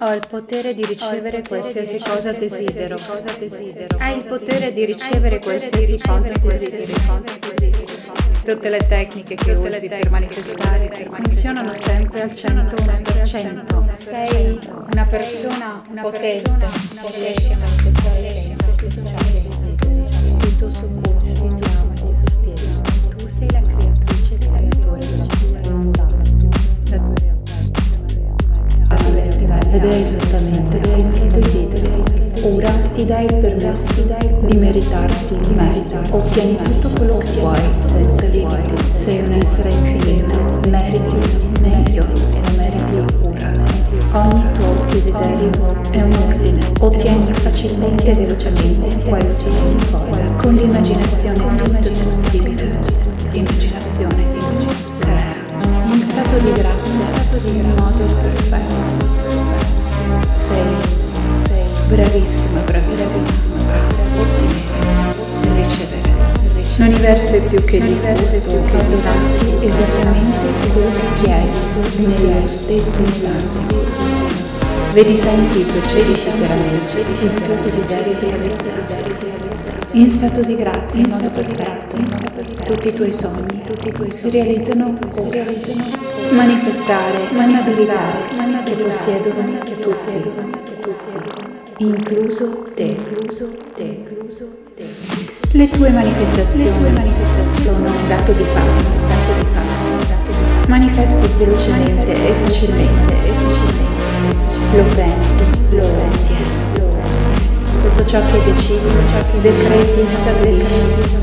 Ho il potere di ricevere qualsiasi cosa desidero. Hai il potere di ricevere qualsiasi cosa desideri. Tutte le tecniche che usi per manifestare funzionano sempre al 101%. Sei una persona potente, riesci a manifestare tutto ciò che desideri. Il tuo soccorso ti ama e ti sostiene. Qualsiasi cosa. Con l'immaginazione tutto è possibile. Immaginazione, crea un stato di grazia in modo perfetto. Sei, sei bravissima, bravissima, bravissima. Ottenere, ricevere. L'universo è più che disposto a donarti esattamente quello che chiedi nello stesso istante. Vedi, senti percepisci chiaramente il tuo desiderio di realizzare. In stato di grazia, in stato di grazia, tutti i tuoi sogni, tutti i tuoi si realizzano, si realizzano. Manifestare è un'abilità che possiedono tutti, incluso te, incluso te, incluso te. Le tue manifestazioni sono un dato di fatto, dato di fatto. Manifesti velocemente e facilmente, e facilmente. Lo pensi, lo ottieni. Tutto ciò che decidi, ciò che decreti e stabilisci.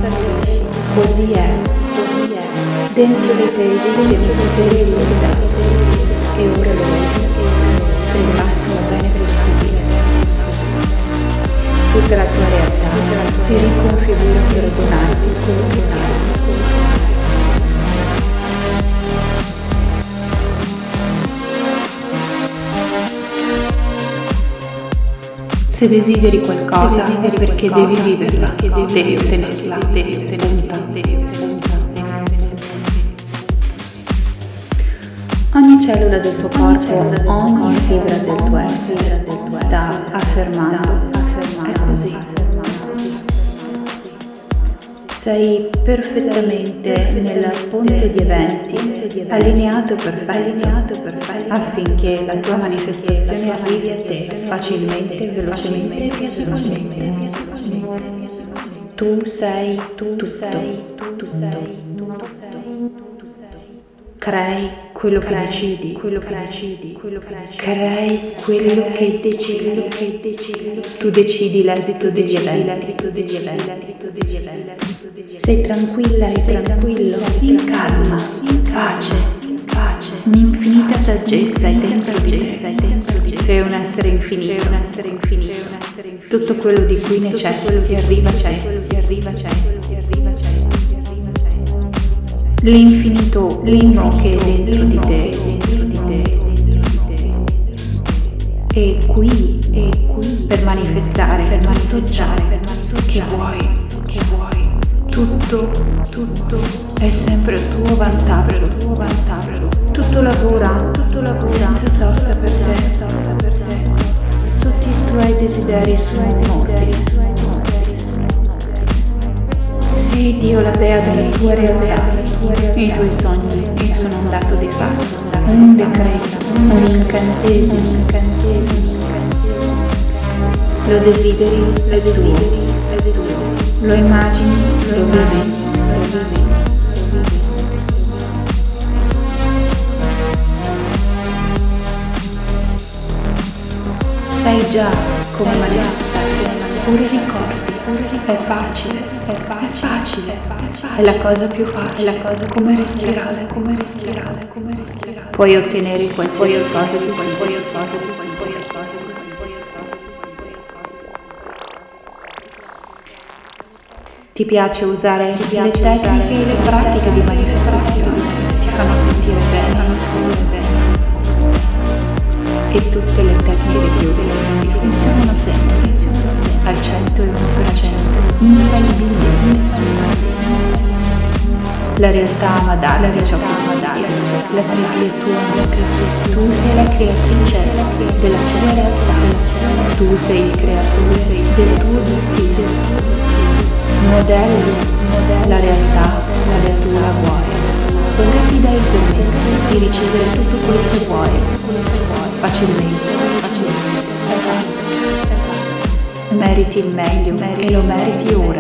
Così è, così è. Dentro di te esiste un potere illimitato e ora lo usi per il massimo bene possibile. Tutta la tua realtà si riconfigura Se desideri qualcosa, desideri perché devi viverla, devi, devi ottenerla, devi ottenerla, devi ottenerla. Ogni cellula del tuo corpo, ogni fibra del tuo essere sta affermando, è così. Sei perfettamente nella ponte di eventi, allineato perfetto, affinché la tua manifestazione arrivi a te facilmente, velocemente e piacevolmente. Tu sei tutto, tu sei tutto. Crei quello che decidi, quello che decidi, quello che decidi. Crei quello che decidi, che decidi. Tu decidi l'esito degli eventi, l'esito degli eventi, l'esito degli eventi. Sei tranquilla e tranquillo, in calma, in pace, in pace. Un'infinita saggezza è dentro di te. Sei un essere infinito, sei un essere infinito. Tutto quello di cui necessiti ti arriva a te, ti arriva a te. L'infinito, l'uno che è dentro di te, dentro di te, dentro di te. È qui, è qui per manifestare, per manifestare, per manifestare che vuoi, che vuoi. Tutto, tutto è sempre a tuo vantaggio, tuo vantaggio. Tutto lavora, tutto lavora senza sosta per te, sosta per te. Tutti i tuoi desideri sono morti. La dea della tua realtà. I tuoi sogni sono un dato di fatto, un decreto, un incantesimo, un incantesimo. Lo desideri, lo desideri, lo desideri. Lo immagini, lo vivi, lo vivi. Sai già come manifestare, pure ricordi, è facile, è facile, è facile, è la cosa più facile, è la cosa come respirare, come respirare, come respirare. Puoi ottenere qualsiasi cosa di qualsiasi cosa di qualsiasi cosa Ti piace usare le tecniche e le pratiche di manifestazione, ti fanno sentire bene, fanno sentire bene. E tutte le al 101%, infallibilmente. La realtà ama darti ciò che desideri, la tripla è tua, tu sei la creatrice della tua realtà. Tu sei il creatore del tuo destino. Modelli la realtà come tu la vuoi. Ora ti dai il permesso di ricevere tutto quello che vuoi, facilmente, facilmente. Meriti il meglio e lo meriti ora.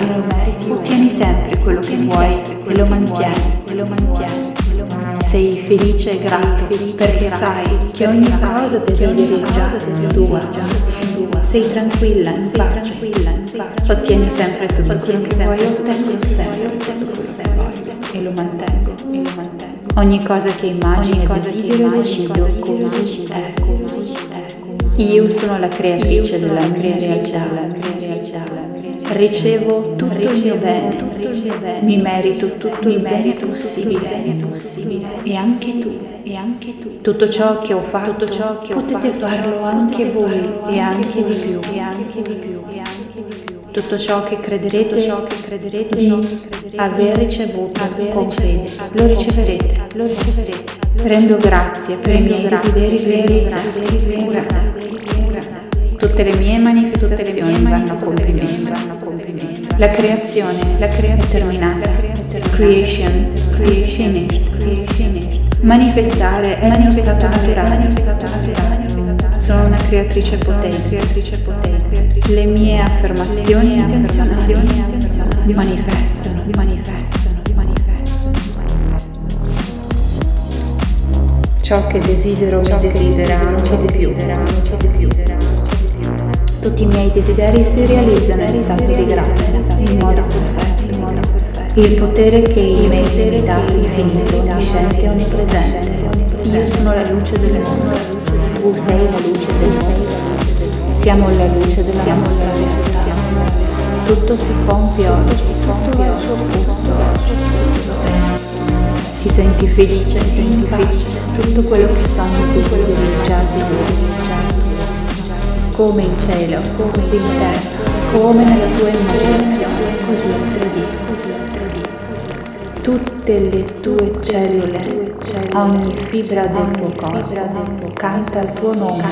Ottieni sempre quello che vuoi e lo mantieni, e lo mantieni. Sei felice e grato perché sai che ogni cosa desideri è già tua. Sei tranquilla, in pace. Ottieni sempre tutto quello che vuoi, ottengo sempre e lo mantengo, e lo mantengo. Ogni cosa che immagini e desidero decido così è, così. Io sono la creatrice della mia realtà. Ricevo tutto il mio bene, mi merito tutto il bene possibile, e anche tu, e anche tu. Tutto ciò che ho fatto, ciò che potete farlo anche voi e anche di più, e anche di più, e anche di più. Tutto ciò che crederete, ciò che crederete di aver ricevuto con fede, lo riceverete, lo riceverete. Rendo grazie per i miei desideri realizzati. Tutte le mie manifestazioni vanno a compimento. La creazione, la creazione è terminata. Creation, finished. Manifestare è uno stato naturale. Sono una creatrice potente. Le mie affermazioni intenzionali manifestano, manifestano, manifestano. Ciò che desidero mi desidera anche di più. Tutti i miei desideri si realizzano in stato di grazia, in modo perfetto. Il potere che il me è dato infinito, onnisciente e onnipresente. Io sono la luce del mondo, tu sei la luce del mondo. Siamo la luce della nostra realtà. Tutto si compie oggi, tutto va al suo posto. Ti senti felice, ti senti felice. Tutto quello che sogni e desideri già desideri come in cielo, così in terra, come nella tua immaginazione, così in 3D, così in 3D. Tutte le tue cellule, ogni fibra del tuo corpo, canta il tuo nome,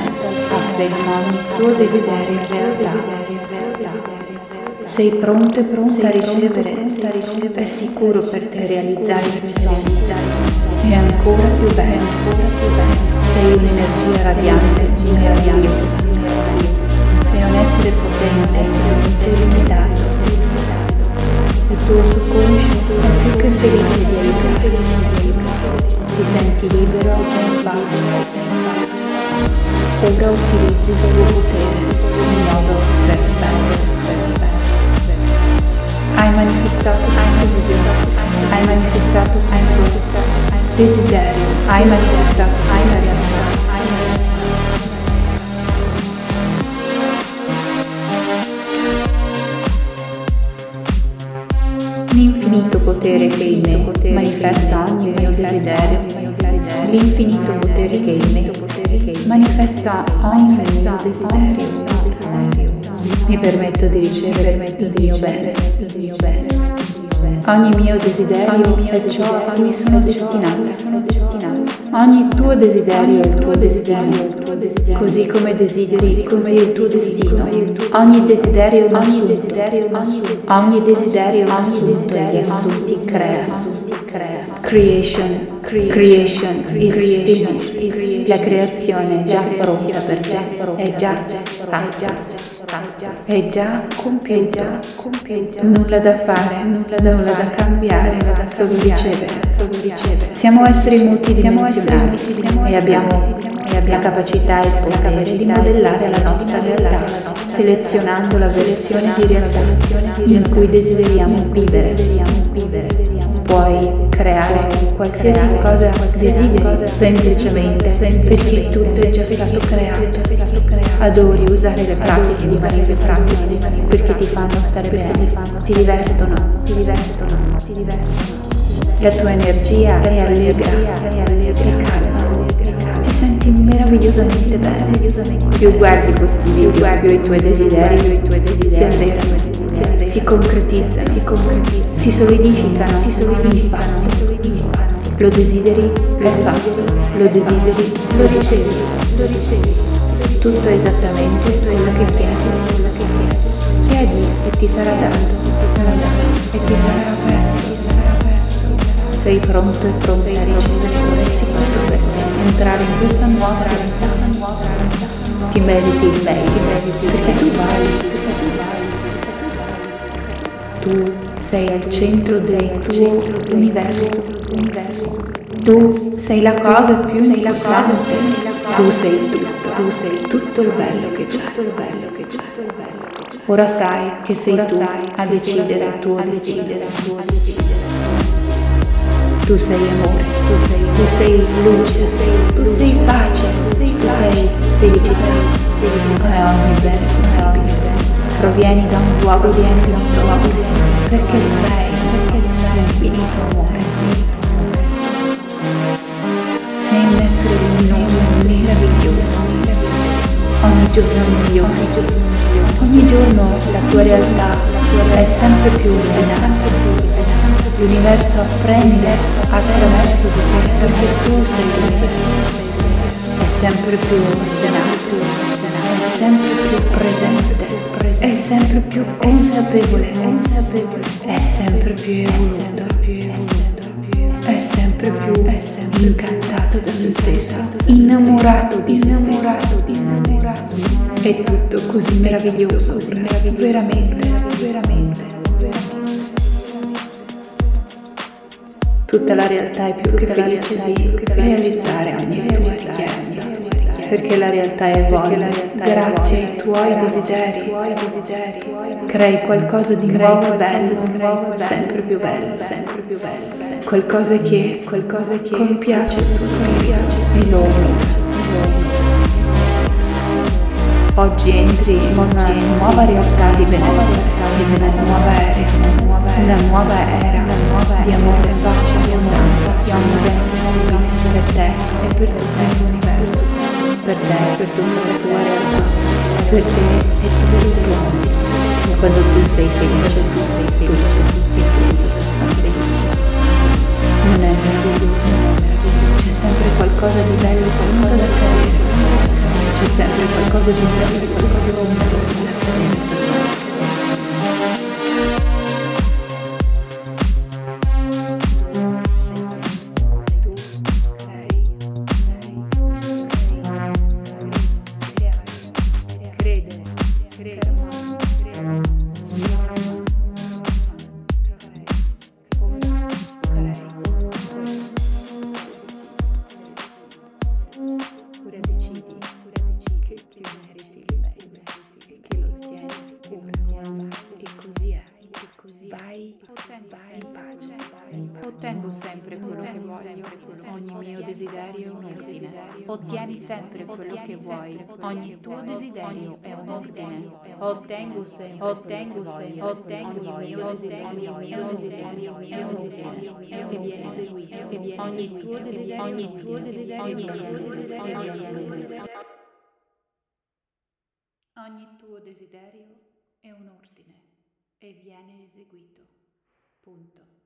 afferma ogni tuo desiderio in realtà. Sei pronto e pronta a ricevere, è sicuro per te realizzare i tuoi sogni. E ancora più bello, sei un'energia radiante, meravigliosa un essere potente, estremamente limitato. Il tuo subconscio è più che felice di aiutarti. Ti senti libero e in pace. Ora utilizzi il tuo potere in modo perfetto. Hai manifestato hai manifestato questo desiderio, hai manifestato questa realtà. L'infinito potere che in me manifesta ogni mio desiderio, l'infinito potere che in me manifesta ogni mio desiderio. Mi permetto di ricevere il mio bene. Ogni mio desiderio è ciò a cui sono destinata. Ogni tuo desiderio è il tuo destino. Così come desideri, così è il tuo destino. Ogni desiderio è un assunto. Ogni desiderio è un assunto e gli assunti creano. Creation, creation is finished. La creazione è già pronta per te, è già fatta è già compiuta, nulla da fare, nulla da, nulla da cambiare, nulla da solo ricevere. Siamo esseri multidimensionali e abbiamo la capacità e il potere di modellare la nostra realtà, selezionando la versione di realtà in cui desideriamo vivere. puoi creare qualsiasi cosa desideri semplicemente perché tutto è già stato creato. Adori usare le pratiche di manifestazione perché ti fanno stare bene, ti divertono, ti divertono, ti divertono. La tua energia è allegra, e calma. Ti senti meravigliosamente bene. Più guardi questi video, più i tuoi desideri si avverano si concretizzano, si, concretizzano, si solidificano, si solidificano. Lo desideri, è fatto. Lo desideri, lo ricevi, lo ricevi. Tutto esattamente quello che chiedi, quello che chiedi. Chiedi e ti sarà dato, ti sarà dato e ti sarà aperto. Sei pronto e pronta a ricevere è sicuro per te entrare in questa nuova in questa nuova realtà. Ti meriti il meglio, ti meriti perché tu vali, perché tu vali, tu sei al centro del tuo universo, universo. Tu sei la cosa più sei la cosa tu sei tutto, tu sei tutto il bello che c'è, tutto il bello che c'è. Ora sai che sei tu a decidere il tuo decidere. Tu. sei amore, tu sei, tu sei luce, tu sei pace, tu sei felicità. e ogni bene possibile. Provieni da un luogo di infinito perché sei, perché sei infinito amore. Sei un essere luminoso, meraviglioso, ogni giorno migliore, ogni giorno la tua realtà è sempre più illuminata l'universo apprende attraverso di te perché tu sei l'universo è sempre più senato è sempre più presente. È sempre più consapevole. È sempre più evoluto. È sempre più incantato da se stesso. Innamorato di se stesso è tutto così meraviglioso veramente veramente Tutta la realtà è più che felice di realizzare ogni tua richiesta, perché la realtà è voglia, grazie ai tuoi desideri, crei qualcosa di nuovo e bello, sempre più bello, sempre più bello, qualcosa che, qualcosa che compiace il tuo spirito e lo Oggi entri in una nuova realtà di benessere, in una nuova era, una nuova era di amore, pace abbondanza, di ogni bene possibile per te e per tutto l'universo, per te e per tutta la tua realtà, per te e per il tuo mondo. Quando tu sei felice, tu sei felice, Ottieni sempre quello che vuoi, ogni tuo desiderio è un ordine. Ottengo sempre, ottengo sempre, ottengo il mio desiderio, mio desiderio, mio desiderio, che viene eseguito, che viene ogni tuo desiderio, ogni tuo desiderio, ogni tuo desiderio. Ogni tuo desiderio è un ordine e viene eseguito. Punto.